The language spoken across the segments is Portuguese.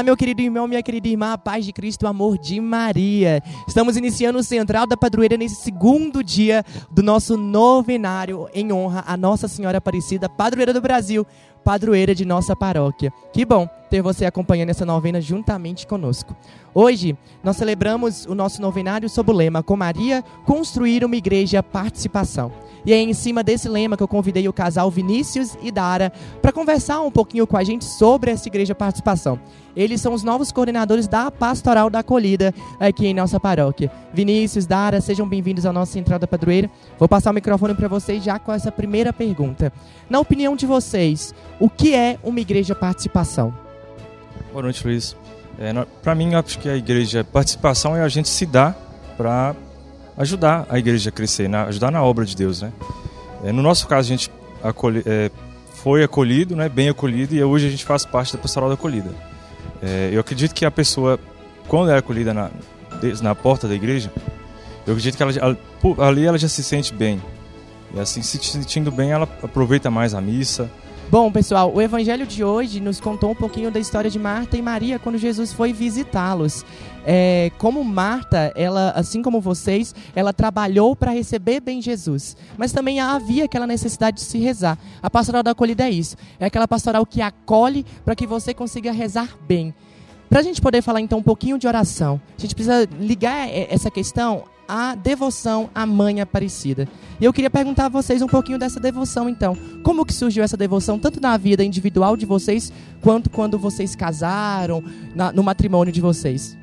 Olá, meu querido irmão, minha querida irmã, a paz de Cristo, o amor de Maria. Estamos iniciando o Central da Padroeira nesse segundo dia do nosso novenário em honra a Nossa Senhora Aparecida, padroeira do Brasil, padroeira de nossa paróquia. Que bom ter você acompanhando essa novena juntamente conosco. Hoje, nós celebramos o nosso novenário sob o lema Com Maria, construir uma igreja participação. E é em cima desse lema que eu convidei o casal Vinícius e Dara para conversar um pouquinho com a gente sobre essa igreja participação. Eles são os novos coordenadores da Pastoral da Acolhida aqui em nossa paróquia. Vinícius, Dara, sejam bem-vindos ao nosso Central da Padroeira. Vou passar o microfone para vocês já com essa primeira pergunta. Na opinião de vocês, o que é uma igreja participação? Boa noite, Luiz. É, para mim, acho que a igreja participação é a gente se dar para ajudar a igreja a crescer, na, ajudar na obra de Deus, né? É, no nosso caso, a gente acolhe, é, foi acolhido, né, bem acolhido, e hoje a gente faz parte da pastoral da acolhida. É, eu acredito que a pessoa, quando é acolhida na, na porta da igreja, eu acredito que ela, ali ela já se sente bem. E assim, se sentindo bem, ela aproveita mais a missa, Bom, pessoal, o evangelho de hoje nos contou um pouquinho da história de Marta e Maria quando Jesus foi visitá-los. É, como Marta, ela, assim como vocês, ela trabalhou para receber bem Jesus. Mas também havia aquela necessidade de se rezar. A pastoral da acolhida é isso. É aquela pastoral que acolhe para que você consiga rezar bem. Para a gente poder falar então um pouquinho de oração, a gente precisa ligar essa questão à devoção à Mãe Aparecida. E eu queria perguntar a vocês um pouquinho dessa devoção então. Como que surgiu essa devoção, tanto na vida individual de vocês, quanto quando vocês casaram, na, no matrimônio de vocês?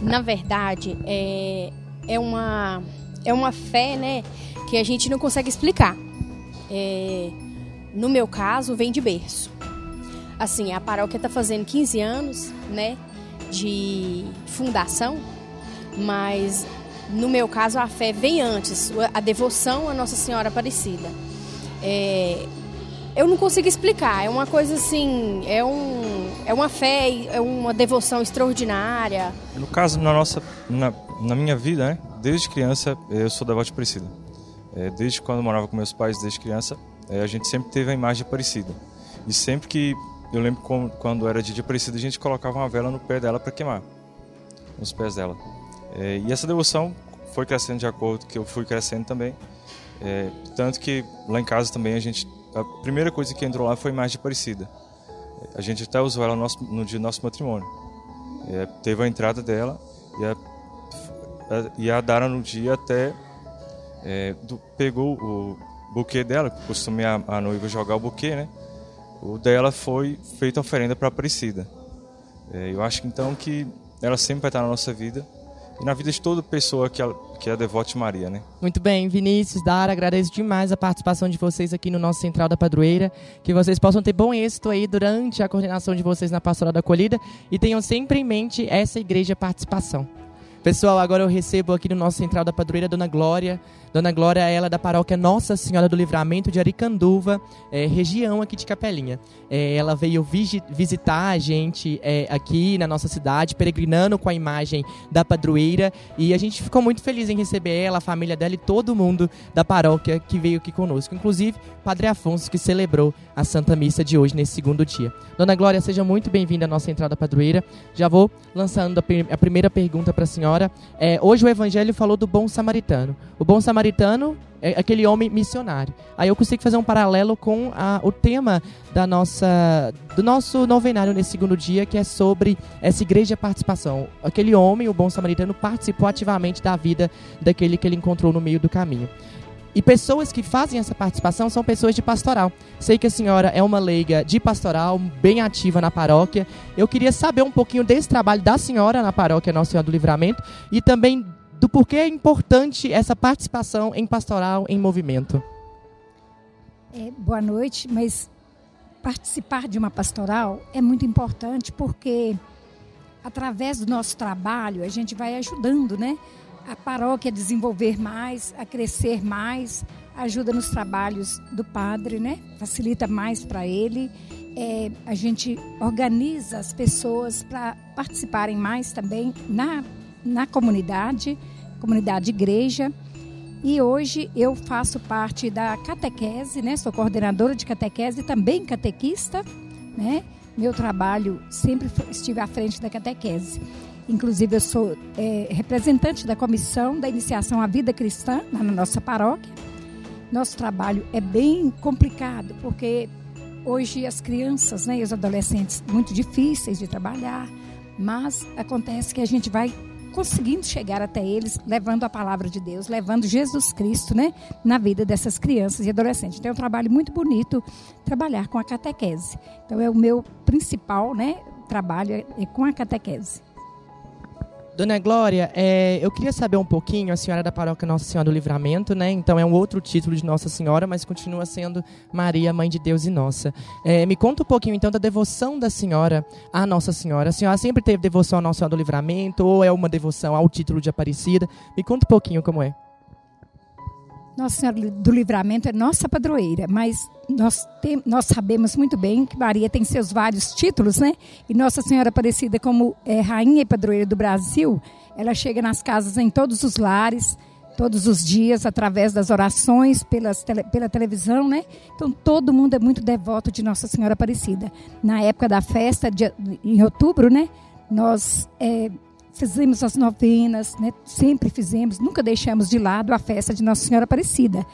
Na verdade, é, é, uma, é uma fé né, que a gente não consegue explicar. É, no meu caso, vem de berço assim, a paróquia está fazendo 15 anos, né, de fundação, mas no meu caso a fé vem antes, a devoção à Nossa Senhora Aparecida. É, eu não consigo explicar, é uma coisa assim, é, um, é uma fé, é uma devoção extraordinária. No caso, na nossa, na, na minha vida, né, desde criança eu sou devoto de Aparecida. É, desde quando eu morava com meus pais, desde criança, é, a gente sempre teve a imagem de Aparecida. E sempre que eu lembro quando era de dia parecido, a gente colocava uma vela no pé dela para queimar, nos pés dela. É, e essa devoção foi crescendo de acordo que eu fui crescendo também. É, tanto que lá em casa também a gente. A primeira coisa que entrou lá foi mais de parecida. A gente até usou ela no, nosso, no dia do nosso matrimônio. É, teve a entrada dela e a, a, e a Dara no dia até é, do, pegou o buquê dela, que costuma a, a noiva jogar o buquê, né? o dela foi feita oferenda para Aparecida. É, eu acho então que ela sempre vai estar na nossa vida e na vida de toda pessoa que, ela, que é devota de Maria, né? Muito bem, Vinícius, Dara, agradeço demais a participação de vocês aqui no nosso Central da Padroeira, que vocês possam ter bom êxito aí durante a coordenação de vocês na Pastoral da Acolhida e tenham sempre em mente essa igreja participação. Pessoal, agora eu recebo aqui no nosso Central da Padroeira Dona Glória. Dona Glória, ela é da paróquia Nossa Senhora do Livramento de Aricanduva, é, região aqui de Capelinha. É, ela veio visitar a gente é, aqui na nossa cidade, peregrinando com a imagem da padroeira. E a gente ficou muito feliz em receber ela, a família dela e todo mundo da paróquia que veio aqui conosco. Inclusive, Padre Afonso, que celebrou a Santa Missa de hoje, nesse segundo dia. Dona Glória, seja muito bem-vinda à nossa Central da Padroeira. Já vou lançando a, a primeira pergunta para a senhora senhora. É, hoje o Evangelho falou do bom samaritano. O bom samaritano é aquele homem missionário. Aí eu consigo fazer um paralelo com a, o tema da nossa, do nosso novenário nesse segundo dia, que é sobre essa igreja participação. Aquele homem, o bom samaritano, participou ativamente da vida daquele que ele encontrou no meio do caminho. E pessoas que fazem essa participação são pessoas de pastoral. Sei que a senhora é uma leiga de pastoral, bem ativa na paróquia. Eu queria saber um pouquinho desse trabalho da senhora na paróquia Nossa Senhora do Livramento e também do porquê é importante essa participação em pastoral em movimento. É, boa noite, mas participar de uma pastoral é muito importante porque através do nosso trabalho a gente vai ajudando, né? A paróquia desenvolver mais, a crescer mais, ajuda nos trabalhos do padre, né? Facilita mais para ele. É, a gente organiza as pessoas para participarem mais também na, na comunidade, comunidade igreja. E hoje eu faço parte da catequese, né? Sou coordenadora de catequese também catequista, né? meu trabalho sempre estive à frente da catequese. Inclusive, eu sou é, representante da comissão da iniciação à vida cristã na nossa paróquia. Nosso trabalho é bem complicado, porque hoje as crianças né, e os adolescentes muito difíceis de trabalhar, mas acontece que a gente vai conseguindo chegar até eles, levando a palavra de Deus, levando Jesus Cristo, né, na vida dessas crianças e adolescentes. Então é um trabalho muito bonito trabalhar com a catequese. Então é o meu principal, né, trabalho é com a catequese. Dona Glória, é, eu queria saber um pouquinho, a senhora é da paróquia Nossa Senhora do Livramento, né? Então é um outro título de Nossa Senhora, mas continua sendo Maria, Mãe de Deus e Nossa. É, me conta um pouquinho então da devoção da senhora à Nossa Senhora. A senhora sempre teve devoção à Nossa Senhora do Livramento ou é uma devoção ao título de Aparecida? Me conta um pouquinho como é. Nossa Senhora do Livramento é nossa padroeira, mas nós, tem, nós sabemos muito bem que Maria tem seus vários títulos, né? E Nossa Senhora Aparecida, como é, rainha e padroeira do Brasil, ela chega nas casas em todos os lares, todos os dias, através das orações, pelas tele, pela televisão, né? Então todo mundo é muito devoto de Nossa Senhora Aparecida. Na época da festa, de, em outubro, né? Nós é, fizemos as novenas, né? sempre fizemos, nunca deixamos de lado a festa de Nossa Senhora Aparecida.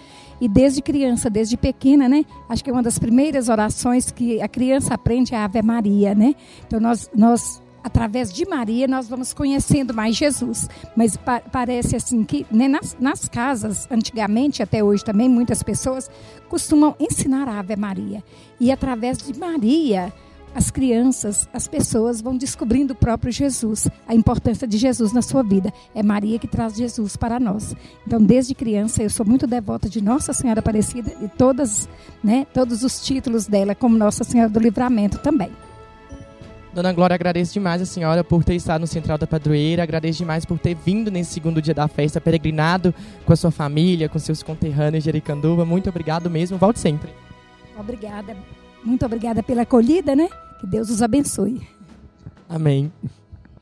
E desde criança, desde pequena, né? Acho que é uma das primeiras orações que a criança aprende é a Ave Maria, né? Então nós, nós através de Maria, nós vamos conhecendo mais Jesus. Mas pa parece assim que né, nas, nas, casas, antigamente, até hoje também, muitas pessoas costumam ensinar a Ave Maria. E através de Maria, as crianças, as pessoas vão descobrindo o próprio Jesus, a importância de Jesus na sua vida. É Maria que traz Jesus para nós. Então, desde criança, eu sou muito devota de Nossa Senhora Aparecida e todas, né, todos os títulos dela, como Nossa Senhora do Livramento também. Dona Glória, agradeço demais a senhora por ter estado no Central da Padroeira, agradeço demais por ter vindo nesse segundo dia da festa, peregrinado com a sua família, com seus conterrâneos de Jericanduva. Muito obrigado mesmo, volte sempre. Obrigada. Muito obrigada pela acolhida, né? Que Deus os abençoe. Amém.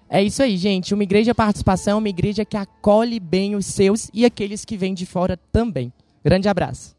É isso aí, gente. Uma igreja participação, uma igreja que acolhe bem os seus e aqueles que vêm de fora também. Grande abraço.